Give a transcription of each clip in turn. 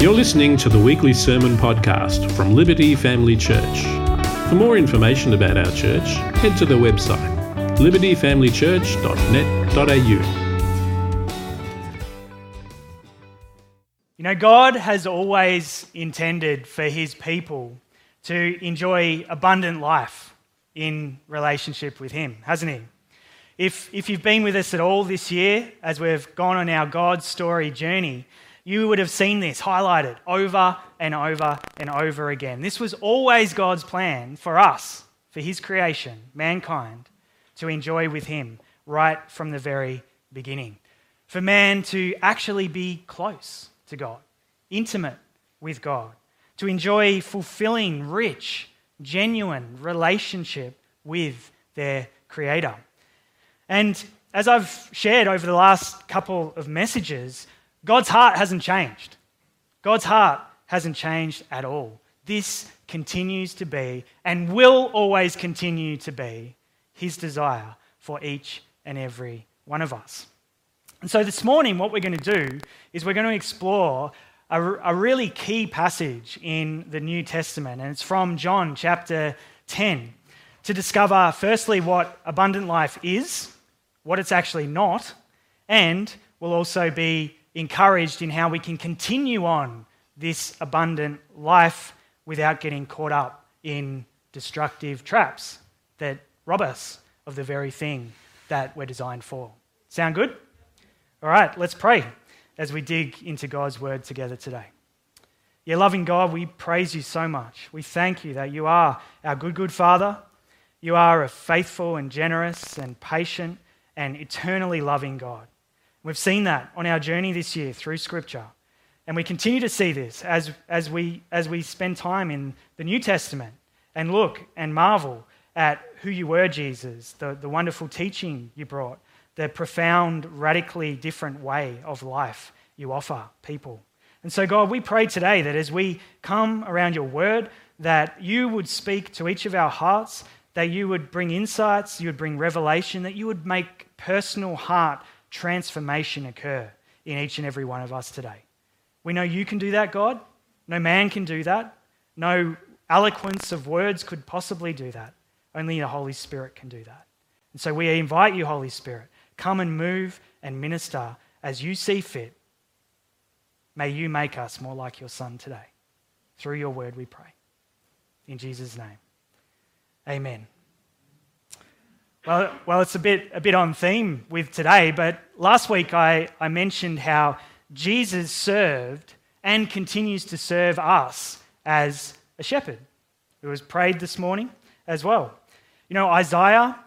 You're listening to the weekly sermon podcast from Liberty Family Church. For more information about our church, head to the website libertyfamilychurch.net.au. You know, God has always intended for his people to enjoy abundant life in relationship with him, hasn't he? If, if you've been with us at all this year, as we've gone on our God story journey, you would have seen this highlighted over and over and over again. This was always God's plan for us, for His creation, mankind, to enjoy with Him right from the very beginning. For man to actually be close to God, intimate with God, to enjoy fulfilling, rich, genuine relationship with their Creator. And as I've shared over the last couple of messages, God's heart hasn't changed. God's heart hasn't changed at all. This continues to be and will always continue to be his desire for each and every one of us. And so this morning, what we're going to do is we're going to explore a, a really key passage in the New Testament, and it's from John chapter 10 to discover, firstly, what abundant life is, what it's actually not, and we'll also be encouraged in how we can continue on this abundant life without getting caught up in destructive traps that rob us of the very thing that we're designed for. Sound good? All right, let's pray as we dig into God's word together today. Yeah, loving God, we praise you so much. We thank you that you are our good, good Father. You are a faithful and generous and patient and eternally loving God. We've seen that on our journey this year through Scripture. And we continue to see this as, as, we, as we spend time in the New Testament and look and marvel at who you were, Jesus, the, the wonderful teaching you brought, the profound, radically different way of life you offer people. And so, God, we pray today that as we come around your word, that you would speak to each of our hearts, that you would bring insights, you would bring revelation, that you would make personal heart transformation occur in each and every one of us today. We know you can do that, God. No man can do that. No eloquence of words could possibly do that. Only the Holy Spirit can do that. And so we invite you, Holy Spirit, come and move and minister as you see fit. May you make us more like your Son today. Through your word, we pray. In Jesus' name. Amen. Well, well, it's a bit, a bit on theme with today, but last week I, I mentioned how Jesus served and continues to serve us as a shepherd. It was prayed this morning as well. You know, Isaiah,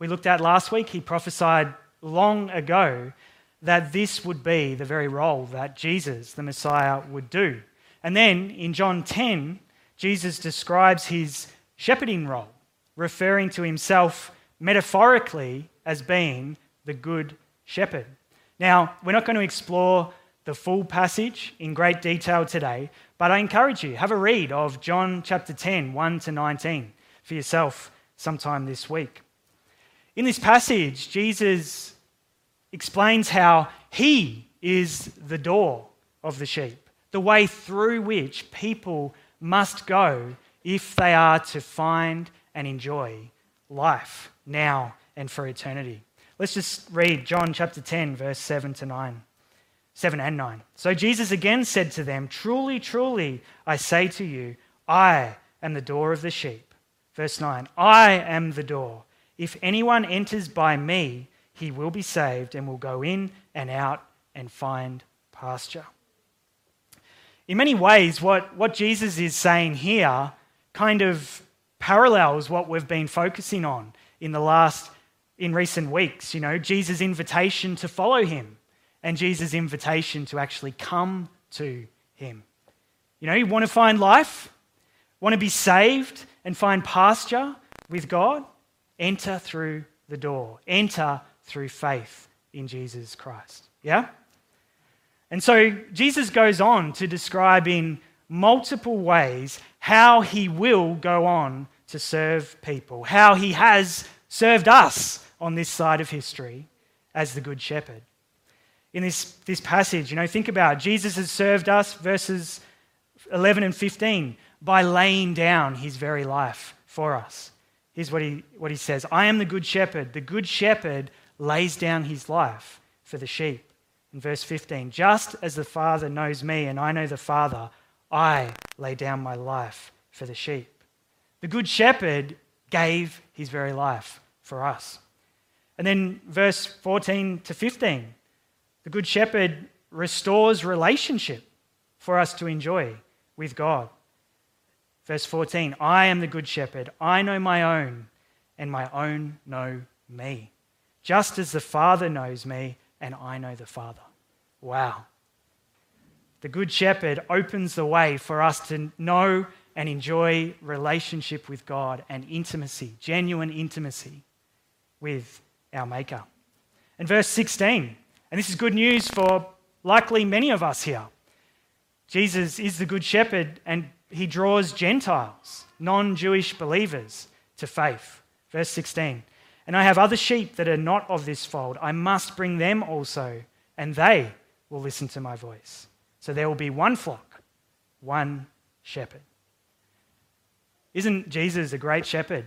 we looked at last week, he prophesied long ago that this would be the very role that Jesus, the Messiah, would do. And then in John 10, Jesus describes his shepherding role, referring to himself metaphorically as being the good shepherd. Now, we're not going to explore the full passage in great detail today, but I encourage you, have a read of John chapter 10, 1 to 19 for yourself sometime this week. In this passage, Jesus explains how he is the door of the sheep, the way through which people must go if they are to find and enjoy life now and for eternity. Let's just read John chapter 10, verse 7 to 9. 7 and 9. So Jesus again said to them, Truly, truly, I say to you, I am the door of the sheep. Verse 9 I am the door. If anyone enters by me, he will be saved and will go in and out and find pasture. In many ways, what, what Jesus is saying here kind of parallels what we've been focusing on in the last, in recent weeks. You know, Jesus' invitation to follow him and Jesus' invitation to actually come to him. You know, you want to find life, want to be saved and find pasture with God? Enter through the door, enter through faith in Jesus Christ. Yeah? And so Jesus goes on to describe in multiple ways how he will go on to serve people, how he has served us on this side of history as the Good Shepherd. in this, this passage. You know, think about it. Jesus has served us, verses 11 and 15, by laying down his very life for us. Here's what he, what he says I am the good shepherd. The good shepherd lays down his life for the sheep. In verse 15, just as the Father knows me and I know the Father, I lay down my life for the sheep. The good shepherd gave his very life for us. And then verse 14 to 15, the good shepherd restores relationship for us to enjoy with God. Verse 14 I am the good shepherd. I know my own, and my own know me. Just as the Father knows me, and I know the Father. Wow. The Good Shepherd opens the way for us to know and enjoy relationship with God and intimacy, genuine intimacy with our Maker. And verse 16, and this is good news for likely many of us here. Jesus is the Good Shepherd and he draws Gentiles, non Jewish believers, to faith. Verse 16, and I have other sheep that are not of this fold. I must bring them also, and they will listen to my voice. So there will be one flock, one shepherd. Isn't Jesus a great shepherd?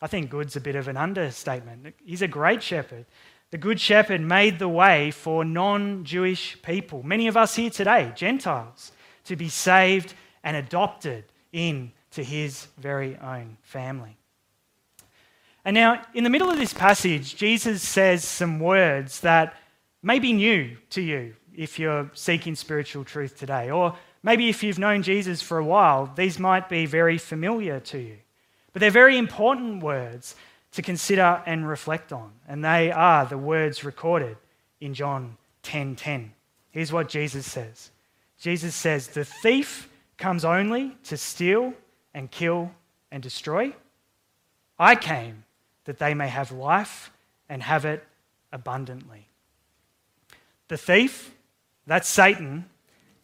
I think good's a bit of an understatement. He's a great shepherd. The good shepherd made the way for non Jewish people, many of us here today, Gentiles, to be saved and adopted into his very own family. And now, in the middle of this passage, Jesus says some words that may be new to you if you're seeking spiritual truth today. Or maybe if you've known Jesus for a while, these might be very familiar to you. But they're very important words to consider and reflect on. And they are the words recorded in John 10:10. 10, 10. Here's what Jesus says. Jesus says, "The thief comes only to steal and kill and destroy. I came that they may have life and have it abundantly." The thief that's Satan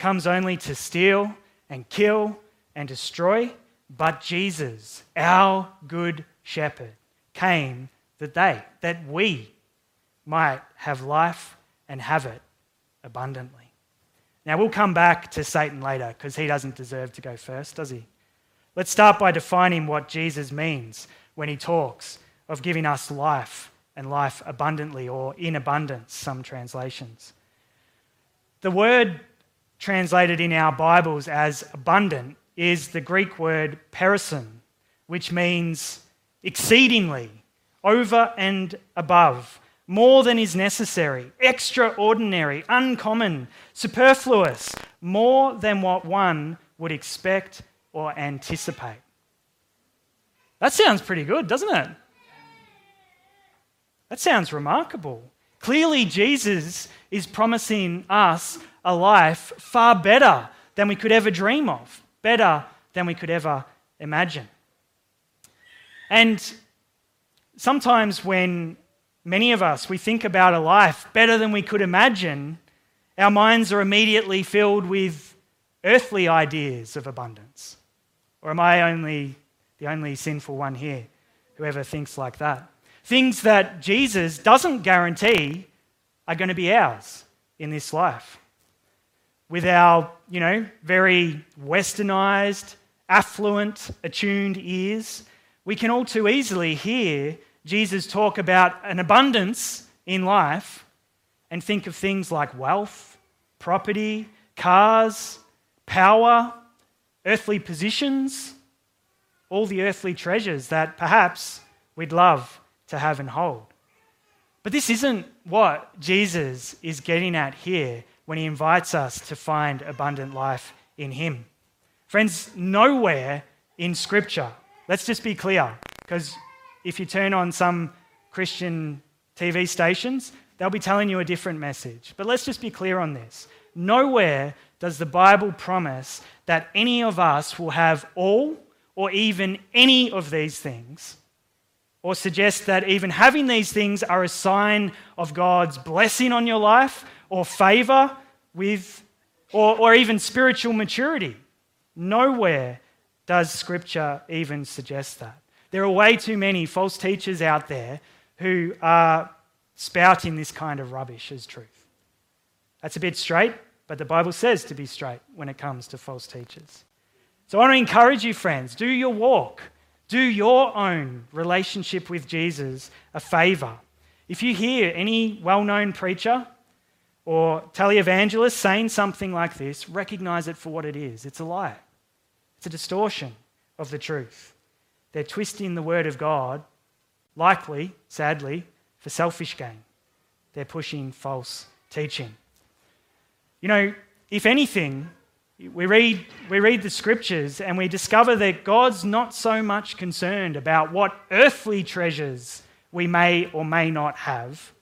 comes only to steal and kill and destroy, but Jesus, our good shepherd, came that they, that we might have life and have it abundantly. Now, we'll come back to Satan later because he doesn't deserve to go first, does he? Let's start by defining what Jesus means when he talks of giving us life and life abundantly or in abundance, some translations. The word translated in our Bibles as abundant is the Greek word perisson, which means exceedingly, over and above, more than is necessary, extraordinary, uncommon, superfluous, more than what one would expect or anticipate. That sounds pretty good, doesn't it? That sounds remarkable. Clearly, Jesus is promising us a life far better than we could ever dream of, better than we could ever imagine. And sometimes when many of us we think about a life better than we could imagine, our minds are immediately filled with earthly ideas of abundance. Or am I only the only sinful one here who ever thinks like that? Things that Jesus doesn't guarantee are going to be ours in this life. With our, you know, very westernized, affluent, attuned ears, we can all too easily hear Jesus talk about an abundance in life and think of things like wealth, property, cars, power, earthly positions, all the earthly treasures that perhaps we'd love to have and hold. But this isn't what Jesus is getting at here when he invites us to find abundant life in him. Friends, nowhere in Scripture, let's just be clear, because if you turn on some Christian TV stations, they'll be telling you a different message. But let's just be clear on this. Nowhere does the Bible promise that any of us will have all or even any of these things or suggest that even having these things are a sign of God's blessing on your life or favor with, or, or even spiritual maturity. Nowhere does Scripture even suggest that. There are way too many false teachers out there who are spouting this kind of rubbish as truth. That's a bit straight, but the Bible says to be straight when it comes to false teachers. So I want to encourage you, friends, do your walk, do your own relationship with Jesus a favor. If you hear any well known preacher or televangelist saying something like this, recognize it for what it is it's a lie, it's a distortion of the truth. They're twisting the word of God, likely, sadly, for selfish gain. They're pushing false teaching. You know, if anything, we read, we read the scriptures and we discover that God's not so much concerned about what earthly treasures we may or may not have,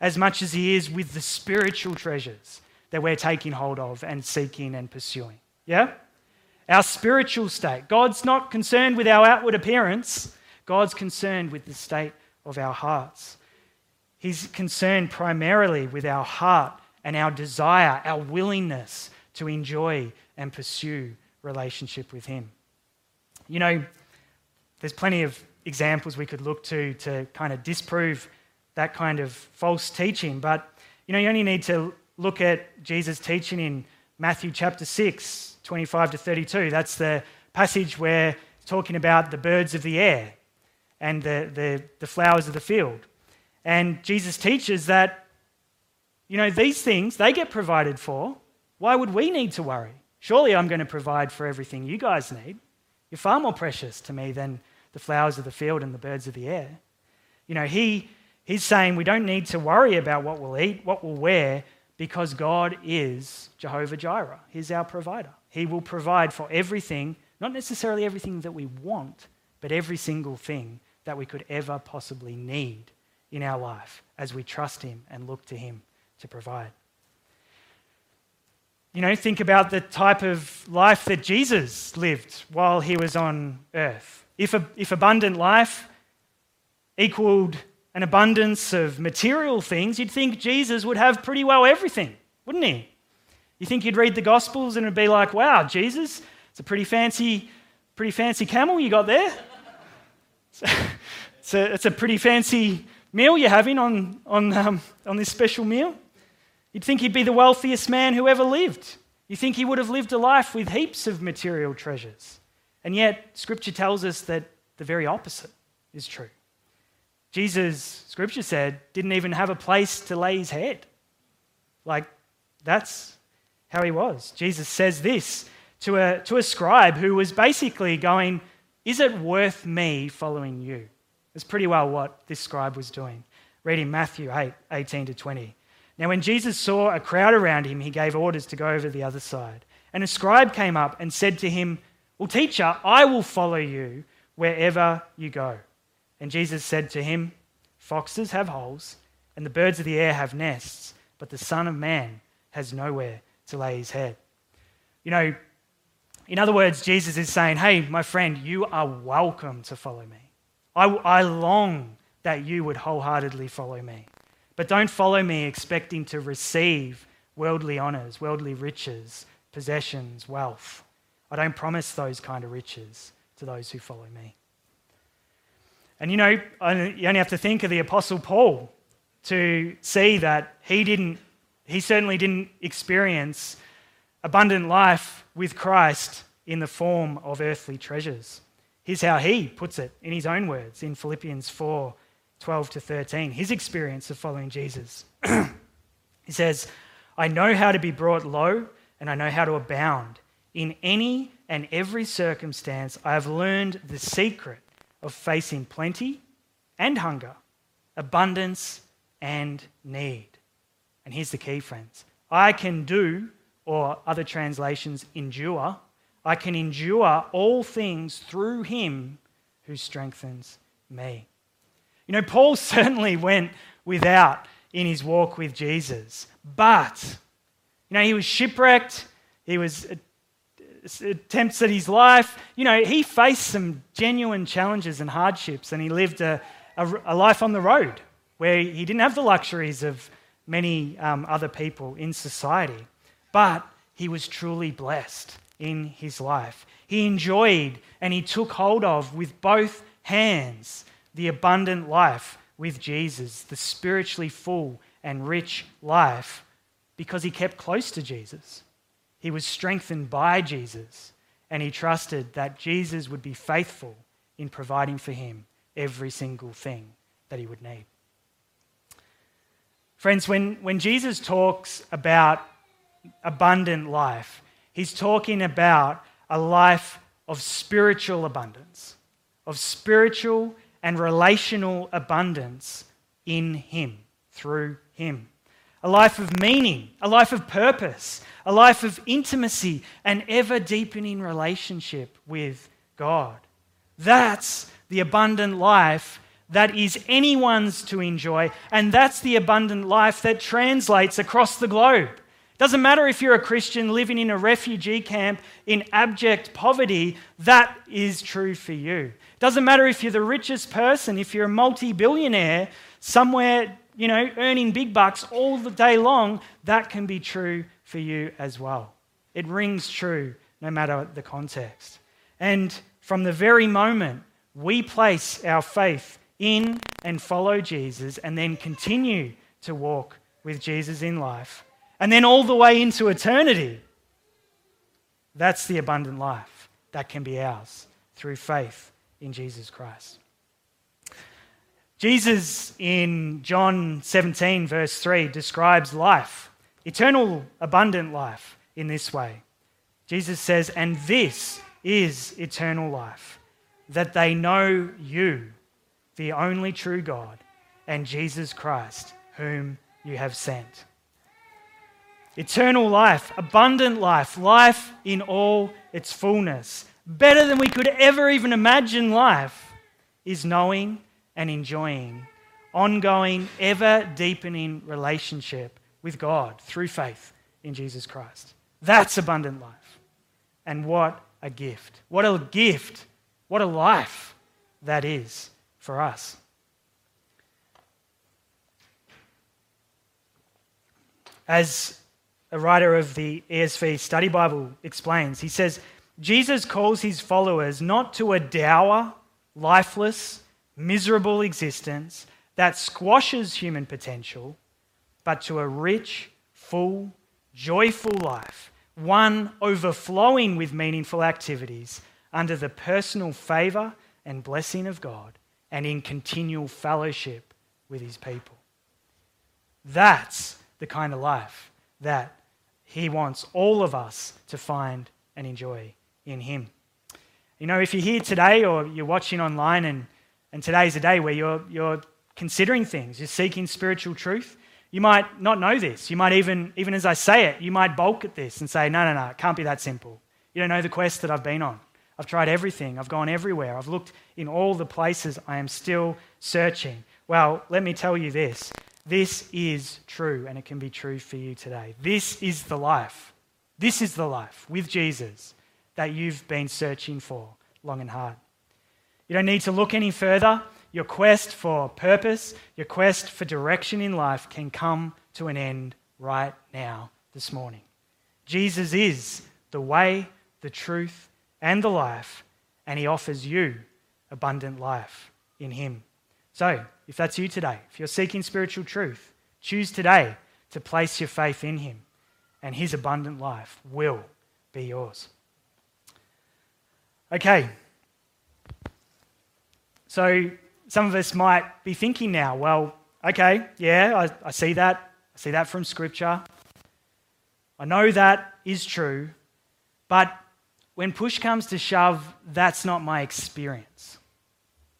as much as He is with the spiritual treasures that we're taking hold of and seeking and pursuing. Yeah? Our spiritual state. God's not concerned with our outward appearance, God's concerned with the state of our hearts. He's concerned primarily with our heart and our desire, our willingness to enjoy and pursue relationship with Him. You know, there's plenty of examples we could look to to kind of disprove that kind of false teaching, but you know, you only need to look at Jesus' teaching in Matthew chapter 6, 25 to 32. That's the passage where it's talking about the birds of the air and the, the, the flowers of the field. And Jesus teaches that, you know, these things, they get provided for. Why would we need to worry? Surely I'm going to provide for everything you guys need. You're far more precious to me than the flowers of the field and the birds of the air. You know, he, he's saying we don't need to worry about what we'll eat, what we'll wear, because God is Jehovah Jireh. He's our provider. He will provide for everything, not necessarily everything that we want, but every single thing that we could ever possibly need in our life as we trust Him and look to Him to provide. You know, think about the type of life that Jesus lived while he was on earth. If, a, if abundant life equaled an abundance of material things, you'd think Jesus would have pretty well everything, wouldn't he? You think you'd read the Gospels and it'd be like, wow, Jesus, it's a pretty fancy, pretty fancy camel you got there. It's a, it's a pretty fancy meal you're having on, on, um, on this special meal. You'd think he'd be the wealthiest man who ever lived. You think he would have lived a life with heaps of material treasures. And yet, Scripture tells us that the very opposite is true. Jesus, Scripture said, didn't even have a place to lay his head. Like, that's how he was. Jesus says this to a, to a scribe who was basically going, Is it worth me following you? That's pretty well what this scribe was doing. Reading Matthew 8 18 to 20. Now, when Jesus saw a crowd around him, he gave orders to go over the other side. And a scribe came up and said to him, Well, teacher, I will follow you wherever you go. And Jesus said to him, Foxes have holes, and the birds of the air have nests, but the Son of Man has nowhere to lay his head. You know, in other words, Jesus is saying, Hey, my friend, you are welcome to follow me. I, I long that you would wholeheartedly follow me. But don't follow me expecting to receive worldly honors, worldly riches, possessions, wealth. I don't promise those kind of riches to those who follow me. And you know, you only have to think of the Apostle Paul to see that he didn't, he certainly didn't experience abundant life with Christ in the form of earthly treasures. Here's how he puts it in his own words in Philippians 4 12 to 13, his experience of following Jesus. he says, I know how to be brought low and I know how to abound. In any and every circumstance, I have learned the secret of facing plenty and hunger, abundance and need. And here's the key, friends I can do, or other translations, endure. I can endure all things through him who strengthens me. You know, Paul certainly went without in his walk with Jesus, but, you know, he was shipwrecked, he was attempts at his life. You know, he faced some genuine challenges and hardships, and he lived a, a, a life on the road where he didn't have the luxuries of many um, other people in society. But he was truly blessed in his life. He enjoyed and he took hold of with both hands the abundant life with Jesus, the spiritually full and rich life because he kept close to Jesus. He was strengthened by Jesus, and he trusted that Jesus would be faithful in providing for him every single thing that he would need. Friends, when, when Jesus talks about abundant life, he's talking about a life of spiritual abundance, of spiritual and relational abundance in him, through him. A life of meaning, a life of purpose, a life of intimacy an ever deepening relationship with God. That's the abundant life that is anyone's to enjoy, and that's the abundant life that translates across the globe. Doesn't matter if you're a Christian living in a refugee camp in abject poverty, that is true for you. Doesn't matter if you're the richest person, if you're a multi billionaire somewhere, you know, earning big bucks all the day long, that can be true for you as well. It rings true no matter the context. And from the very moment we place our faith in and follow Jesus and then continue to walk with Jesus in life, and then all the way into eternity, that's the abundant life that can be ours through faith in Jesus Christ. Jesus in John 17, verse 3, describes life, eternal, abundant life, in this way. Jesus says, And this is eternal life, that they know you, the only true God, and Jesus Christ, whom you have sent. Eternal life, abundant life, life in all its fullness, better than we could ever even imagine life, is knowing and enjoying ongoing, ever deepening relationship with God through faith in Jesus Christ. That's abundant life. And what a gift. What a gift. What a life that is for us. As a writer of the ESV Study Bible explains, he says, Jesus calls his followers not to a dour, lifeless, miserable existence that squashes human potential, but to a rich, full, joyful life, one overflowing with meaningful activities under the personal favour and blessing of God and in continual fellowship with his people. That's the kind of life that he wants all of us to find and enjoy in him. You know, if you're here today or you're watching online and, and today's a day where you're, you're considering things, you're seeking spiritual truth, you might not know this. You might even, even as I say it, you might balk at this and say, no, no, no, it can't be that simple. You don't know the quest that I've been on. I've tried everything. I've gone everywhere. I've looked in all the places. I am still searching. Well, let me tell you this this is true, and it can be true for you today. This is the life. This is the life with Jesus that you've been searching for long and hard. You don't need to look any further. Your quest for purpose, your quest for direction in life can come to an end right now, this morning. Jesus is the way, the truth, and the life, and He offers you abundant life in Him. So, if that's you today, if you're seeking spiritual truth, choose today to place your faith in Him, and His abundant life will be yours. Okay. So, some of us might be thinking now, well, okay, yeah, I, I see that. I see that from Scripture. I know that is true, but when push comes to shove, that's not my experience.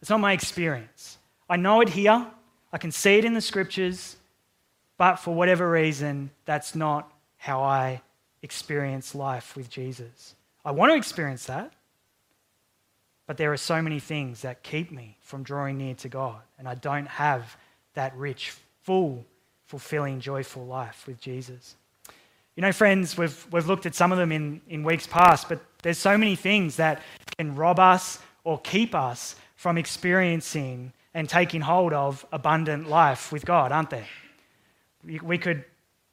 It's not my experience. I know it here, I can see it in the scriptures, but for whatever reason, that's not how I experience life with Jesus. I want to experience that, but there are so many things that keep me from drawing near to God, and I don't have that rich, full, fulfilling, joyful life with Jesus. You know, friends, we've, we've looked at some of them in, in weeks past, but there's so many things that can rob us or keep us from experiencing and taking hold of abundant life with God, aren't there? We could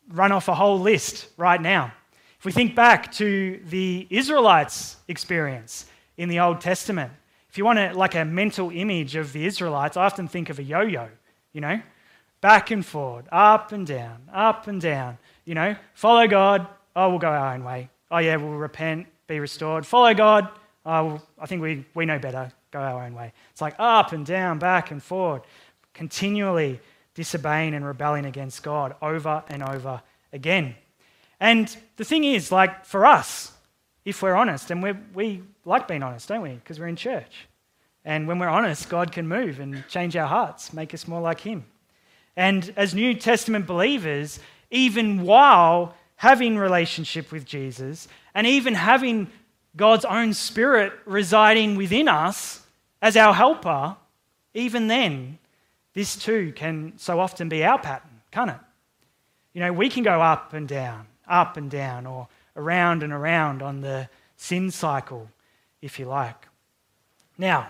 run off a whole list right now. If we think back to the Israelites' experience in the Old Testament, if you want a, like a mental image of the Israelites, I often think of a yo yo, you know, back and forward, up and down, up and down You know, follow God, oh, we'll go our own way. Oh, yeah, we'll repent, be restored. Follow God, oh, I think we, we know better, go our own way. It's like up and down, back and forward, continually disobeying and rebelling against God over and over again. And the thing is, like for us, if we're honest, and we we like being honest, don't we? Because we're in church. And when we're honest, God can move and change our hearts, make us more like Him. And as New Testament believers, even while having relationship with Jesus and even having God's own spirit residing within us as our helper, even then, this too can so often be our pattern, can't it? You know, we can go up and down, up and down, or around and around on the sin cycle, if you like. Now,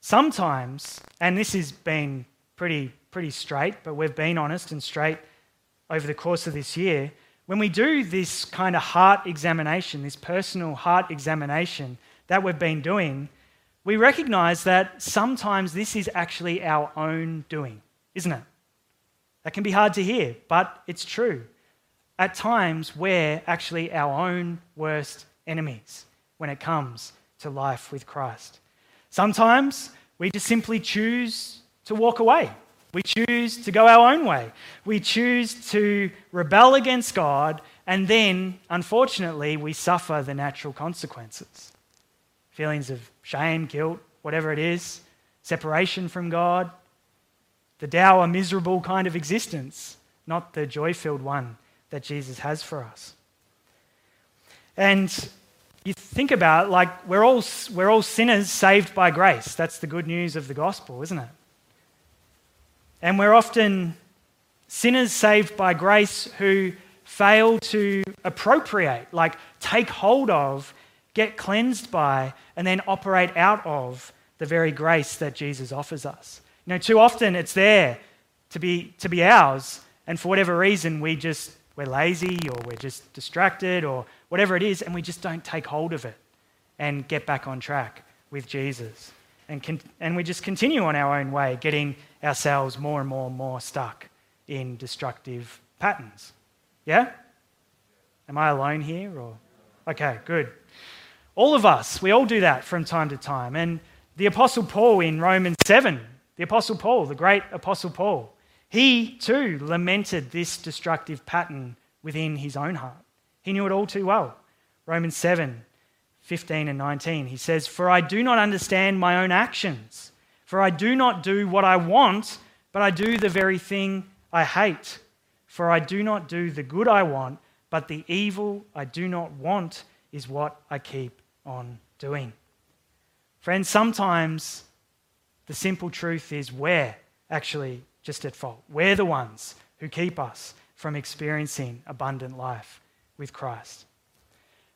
sometimes, and this has been pretty, pretty straight, but we've been honest and straight over the course of this year, when we do this kind of heart examination, this personal heart examination that we've been doing, we recognize that sometimes this is actually our own doing, isn't it? That can be hard to hear, but it's true. At times, we're actually our own worst enemies when it comes to life with Christ. Sometimes we just simply choose to walk away. We choose to go our own way. We choose to rebel against God, and then, unfortunately, we suffer the natural consequences feelings of shame, guilt, whatever it is, separation from God, the dour, miserable kind of existence, not the joy filled one that Jesus has for us. And you think about like we're all we're all sinners saved by grace. That's the good news of the gospel, isn't it? And we're often sinners saved by grace who fail to appropriate, like take hold of, get cleansed by, and then operate out of the very grace that Jesus offers us. You know, too often it's there to be, to be ours, and for whatever reason, we just, we're lazy or we're just distracted or whatever it is, and we just don't take hold of it and get back on track with Jesus. And, con- and we just continue on our own way, getting ourselves more and more and more stuck in destructive patterns. Yeah? Am I alone here? Or okay, good. All of us, we all do that from time to time. And the Apostle Paul in Romans 7, the Apostle Paul, the great Apostle Paul, he too lamented this destructive pattern within his own heart. He knew it all too well. Romans 7, 15 and 19, he says, For I do not understand my own actions. For I do not do what I want, but I do the very thing I hate. For I do not do the good I want, but the evil I do not want is what I keep on doing. Friends, sometimes the simple truth is we're actually just at fault. We're the ones who keep us from experiencing abundant life with Christ.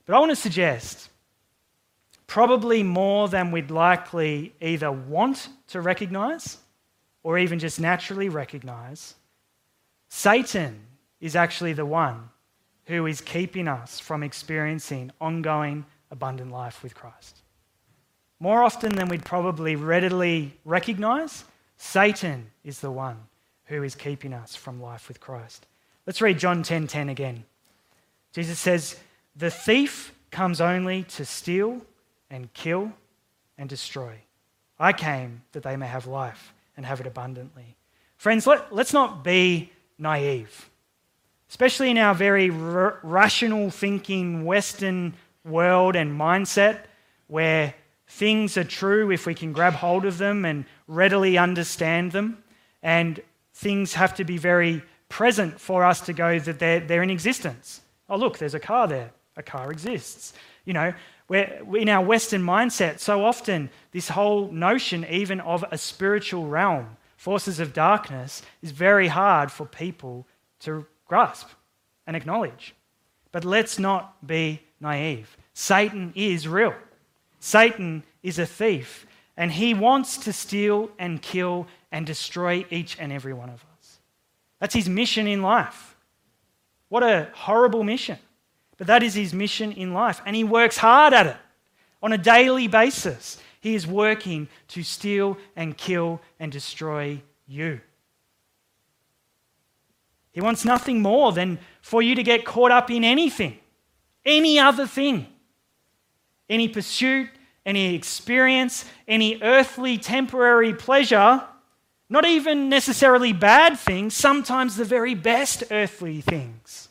But I want to suggest probably more than we'd likely either want to recognize or even just naturally recognize, Satan is actually the one who is keeping us from experiencing ongoing abundant life with Christ. More often than we'd probably readily recognize, Satan is the one who is keeping us from life with Christ. Let's read John 10:10 10, 10 again. Jesus says, "The thief comes only to steal and kill and destroy. I came that they may have life and have it abundantly. Friends, let, let's not be naive, especially in our very r- rational thinking Western world and mindset where things are true if we can grab hold of them and readily understand them, and things have to be very present for us to go that they're, they're in existence. Oh, look, there's a car there. A car exists. You know, where in our Western mindset, so often this whole notion, even of a spiritual realm, forces of darkness, is very hard for people to grasp and acknowledge. But let's not be naive. Satan is real. Satan is a thief, and he wants to steal and kill and destroy each and every one of us. That's his mission in life. What a horrible mission. But that is his mission in life, and he works hard at it on a daily basis. He is working to steal and kill and destroy you. He wants nothing more than for you to get caught up in anything, any other thing, any pursuit, any experience, any earthly temporary pleasure, not even necessarily bad things, sometimes the very best earthly things,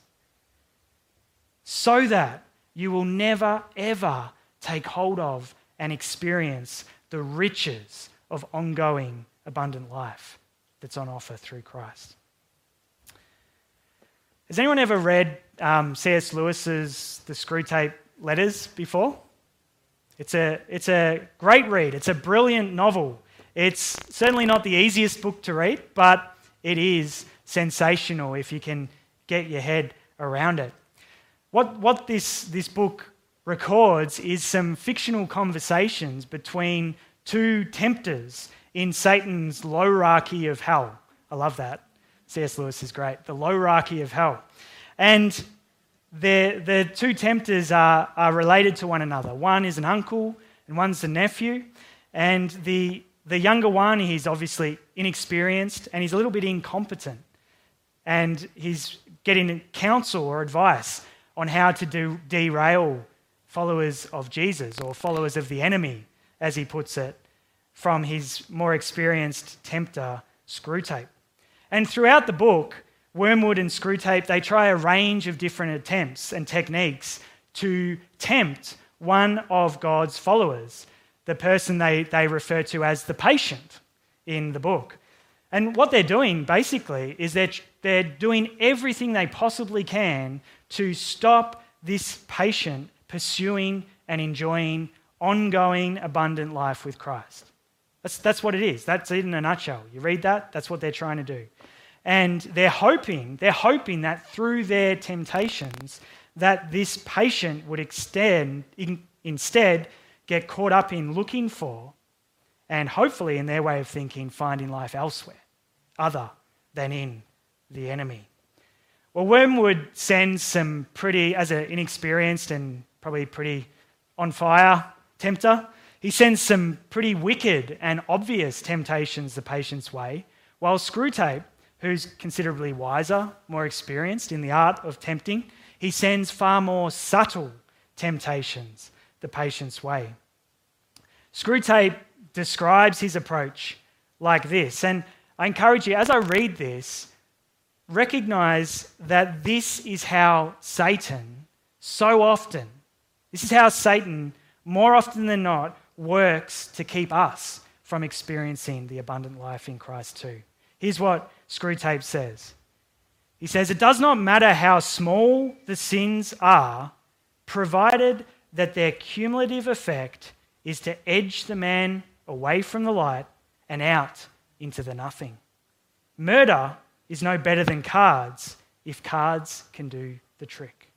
so that you will never, ever take hold of and experience the riches of ongoing abundant life that's on offer through Christ. Has anyone ever read um, C.S. Lewis's The Screwtape Letters before? It's a, it's a great read. It's a brilliant novel. It's certainly not the easiest book to read, but it is sensational if you can get your head around it. What, what this, this book records is some fictional conversations between two tempters in Satan's lowerarchy of hell. I love that. C.S. Lewis is great. The lowerarchy of hell. And the two tempters are, are related to one another. One is an uncle and one's a nephew. And the, the younger one, he's obviously inexperienced and he's a little bit incompetent. And he's getting counsel or advice on how to do, derail followers of Jesus or followers of the enemy, as he puts it, from his more experienced tempter, Screwtape. And throughout the book, Wormwood and Screwtape, they try a range of different attempts and techniques to tempt one of God's followers, the person they, they refer to as the patient in the book. And what they're doing basically is they're, they're doing everything they possibly can to stop this patient pursuing and enjoying ongoing abundant life with Christ. That's, that's what it is. That's it in a nutshell. You read that, that's what they're trying to do. And they're hoping, they're hoping that through their temptations, that this patient would extend, in, instead get caught up in looking for and hopefully, in their way of thinking, finding life elsewhere, other than in the enemy. Well, Wormwood sends some pretty, as an inexperienced and probably pretty on fire tempter, he sends some pretty wicked and obvious temptations the patient's way, while Screwtape who's considerably wiser, more experienced in the art of tempting, he sends far more subtle temptations the patient's way. Screwtape describes his approach like this, and I encourage you, as I read this, recognize that this is how Satan so often, this is how Satan more often than not works to keep us from experiencing the abundant life in Christ too. Here's what Screwtape says He says, It does not matter how small the sins are, provided that their cumulative effect is to edge the man away from the light and out into the nothing. Murder is no better than cards if cards can do the trick.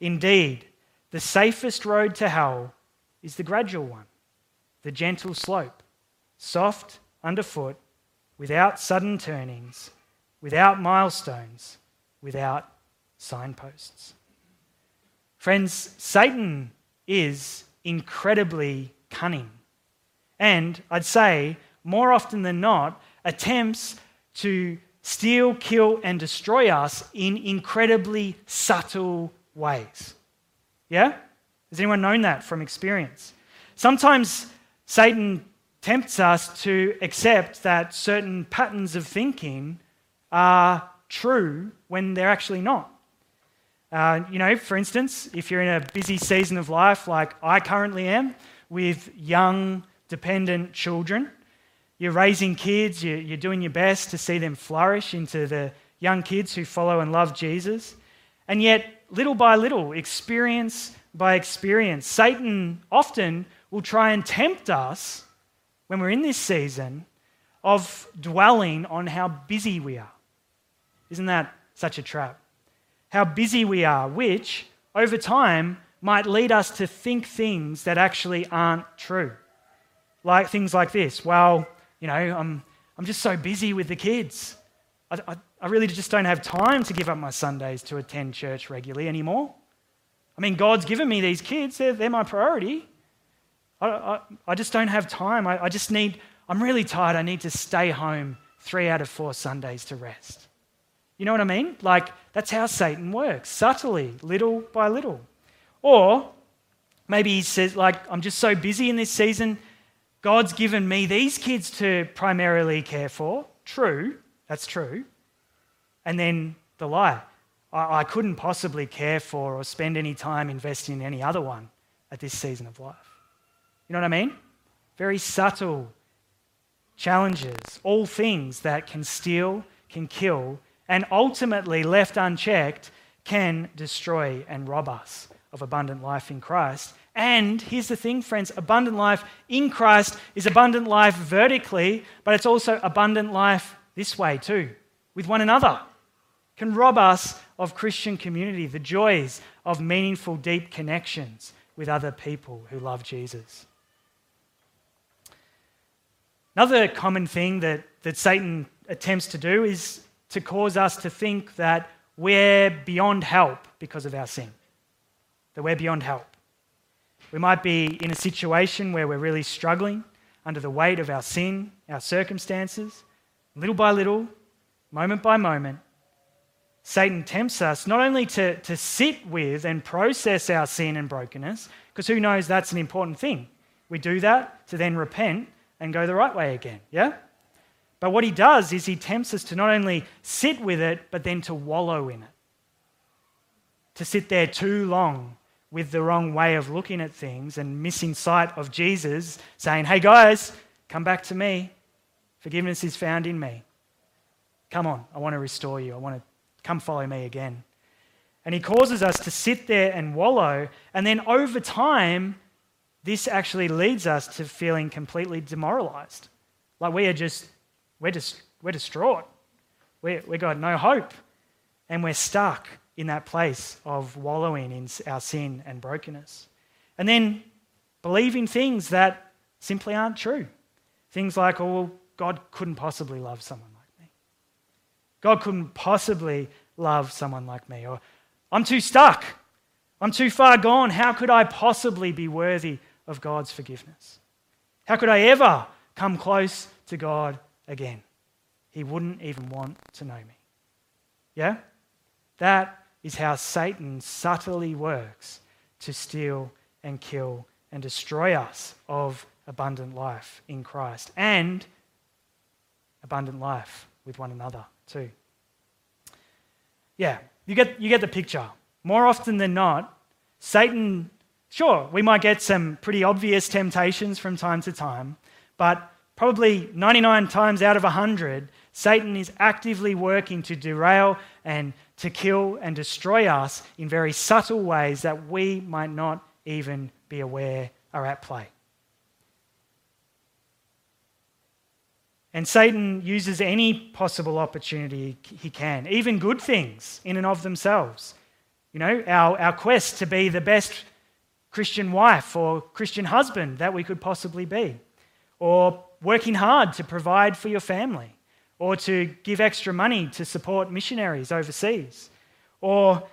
Indeed, the safest road to hell is the gradual one, the gentle slope, soft underfoot without sudden turnings, without milestones, without signposts. Friends, Satan is incredibly cunning. And I'd say, more often than not, attempts to steal, kill, and destroy us in incredibly subtle ways. Yeah? Has anyone known that from experience? Sometimes Satan tempts us to accept that certain patterns of thinking are true when they're actually not. Uh, you know, for instance, if you're in a busy season of life like I currently am, with young, dependent children, you're raising kids, you're doing your best to see them flourish into the young kids who follow and love Jesus. And yet, little by little, experience by experience, Satan often will try and tempt us when we're in this season of dwelling on how busy we are. Isn't that such a trap? How busy we are, which over time might lead us to think things that actually aren't true. Like things like this well, you know, I'm, I'm just so busy with the kids. I, I, I really just don't have time to give up my Sundays to attend church regularly anymore. I mean, God's given me these kids, they're, they're my priority. I, I, I just don't have time. I, I just need, I'm really tired. I need to stay home three out of four Sundays to rest. You know what I mean? Like, that's how Satan works, subtly, little by little. Or maybe he says, like, I'm just so busy in this season, God's given me these kids to primarily care for. True, that's true. And then the lie I, I couldn't possibly care for or spend any time investing in any other one at this season of life. You know what I mean? Very subtle challenges, all things that can steal, can kill, and ultimately, left unchecked, can destroy and rob us of abundant life in Christ. And here's the thing, friends abundant life in Christ is abundant life vertically, but it's also abundant life this way too, with one another. Can rob us of Christian community, the joys of meaningful, deep connections with other people who love Jesus. Another common thing that, that Satan attempts to do is to cause us to think that we're beyond help because of our sin, that we're beyond help. We might be in a situation where we're really struggling under the weight of our sin, our circumstances. Little by little, moment by moment, Satan tempts us not only to, to sit with and process our sin and brokenness, because who knows that's an important thing. We do that to then repent and go the right way again, yeah? But what he does is he tempts us to not only sit with it, but then to wallow in it. To sit there too long with the wrong way of looking at things and missing sight of Jesus, saying, Hey guys, come back to me. Forgiveness is found in me. Come on, I want to restore you. I want to come follow me again. And he causes us to sit there and wallow. And then over time, this actually leads us to feeling completely demoralized. Like we are just, we're, just, we're distraught. we we got no hope. And we're stuck in that place of wallowing in our sin and brokenness. And then believing things that simply aren't true. Things like, oh, well, God couldn't possibly love someone like me. God couldn't possibly love someone like me. Or I'm too stuck. I'm too far gone. How could I possibly be worthy of God's forgiveness? How could I ever come close to God again? He wouldn't even want to know me. Yeah? That is how Satan subtly works to steal and kill and destroy us of abundant life in Christ and abundant life with one another too. Yeah, you get, you get the picture. More often than not, Satan Sure, we might get some pretty obvious temptations from time to time, but probably 99 times out of 100, Satan is actively working to derail and to kill and destroy us in very subtle ways that we might not even be aware are at play. And Satan uses any possible opportunity he can, even good things in and of themselves. You know, our, our quest to be the best Christian wife or Christian husband that we could possibly be, or working hard to provide for your family, or to give extra money to support missionaries overseas, or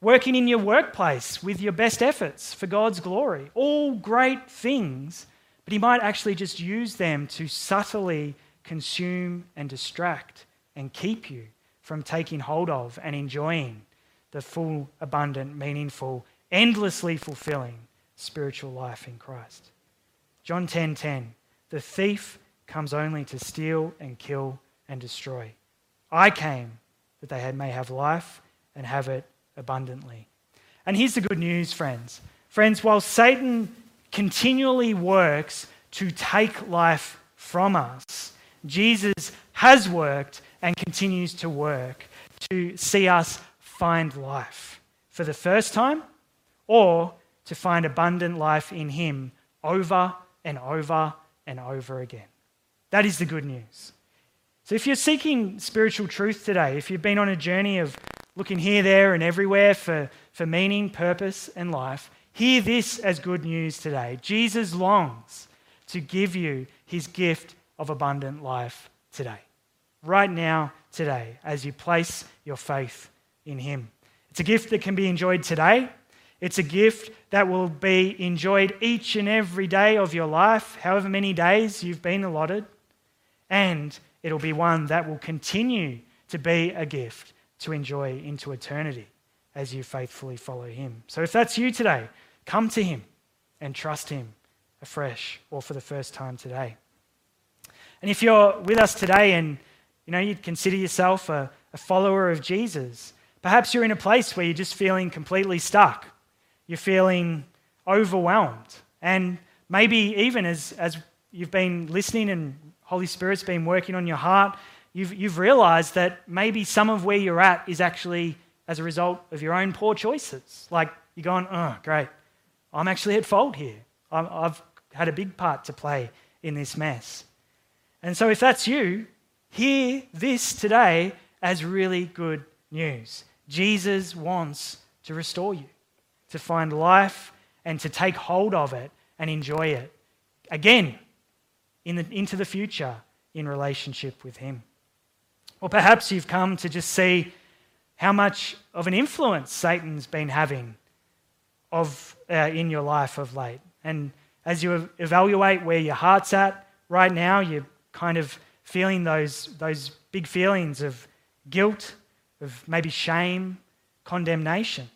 working in your workplace with your best efforts for God's glory. All great things, but He might actually just use them to subtly consume and distract and keep you from taking hold of and enjoying the full, abundant, meaningful, endlessly fulfilling spiritual life in Christ. John 10:10 10, 10, The thief comes only to steal and kill and destroy. I came that they may have life and have it abundantly. And here's the good news, friends. Friends, while Satan continually works to take life from us, Jesus has worked and continues to work to see us find life for the first time or to find abundant life in Him over and over and over again. That is the good news. So, if you're seeking spiritual truth today, if you've been on a journey of looking here, there, and everywhere for, for meaning, purpose, and life, hear this as good news today. Jesus longs to give you his gift of abundant life today. Right now, today, as you place your faith in him. It's a gift that can be enjoyed today it's a gift that will be enjoyed each and every day of your life, however many days you've been allotted. And it'll be one that will continue to be a gift to enjoy into eternity as you faithfully follow Him. So if that's you today, come to Him and trust Him afresh or for the first time today. And if you're with us today and you know you'd consider yourself a, a follower of Jesus, perhaps you're in a place where you're just feeling completely stuck. You're feeling overwhelmed. And maybe even as, as you've been listening and Holy Spirit's been working on your heart, you've, you've realized that maybe some of where you're at is actually as a result of your own poor choices. Like you're going, oh, great, I'm actually at fault here. i I've had a big part to play in this mess. And so, if that's you, hear this today as really good news. Jesus wants to restore you, to find life and to take hold of it and enjoy it again in the, into the future in relationship with Him. Or perhaps you've come to just see how much of an influence Satan's been having of, uh, in your life of late. And as you evaluate where your heart's at right now, you're kind of feeling those, those big feelings of guilt, of maybe shame, condemnation.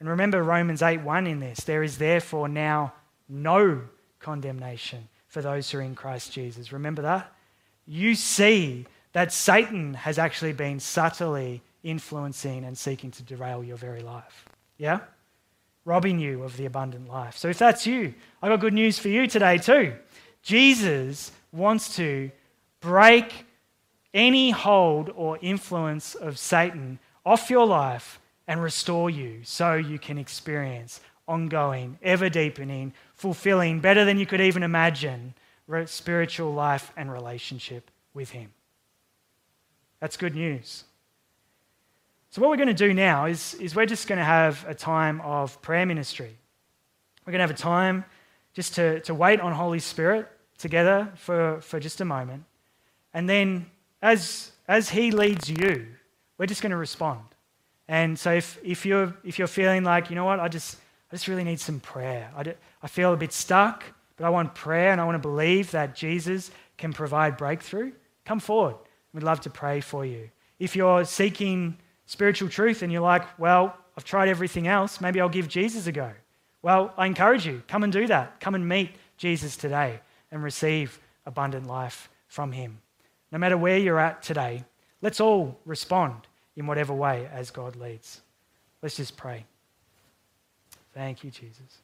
And remember Romans 8 1 in this. There is therefore now no condemnation for those who are in Christ Jesus. Remember that? You see that Satan has actually been subtly influencing and seeking to derail your very life. Yeah? Robbing you of the abundant life. So if that's you, I got good news for you today too. Jesus wants to break any hold or influence of Satan off your life and restore you so you can experience ongoing, ever deepening, fulfilling, better than you could even imagine spiritual life and relationship with Him. That's good news. So, what we're going to do now is, is we're just going to have a time of prayer ministry. We're going to have a time just to, to wait on Holy Spirit together for, for just a moment. And then, as, as He leads you, we're just going to respond. And so, if, if, you're, if you're feeling like, you know what, I just, I just really need some prayer, I, do, I feel a bit stuck, but I want prayer and I want to believe that Jesus can provide breakthrough, come forward. We'd love to pray for you. If you're seeking spiritual truth and you're like, well, I've tried everything else, maybe I'll give Jesus a go. Well, I encourage you, come and do that. Come and meet Jesus today and receive abundant life from him. No matter where you're at today, let's all respond in whatever way as God leads. Let's just pray. Thank you, Jesus.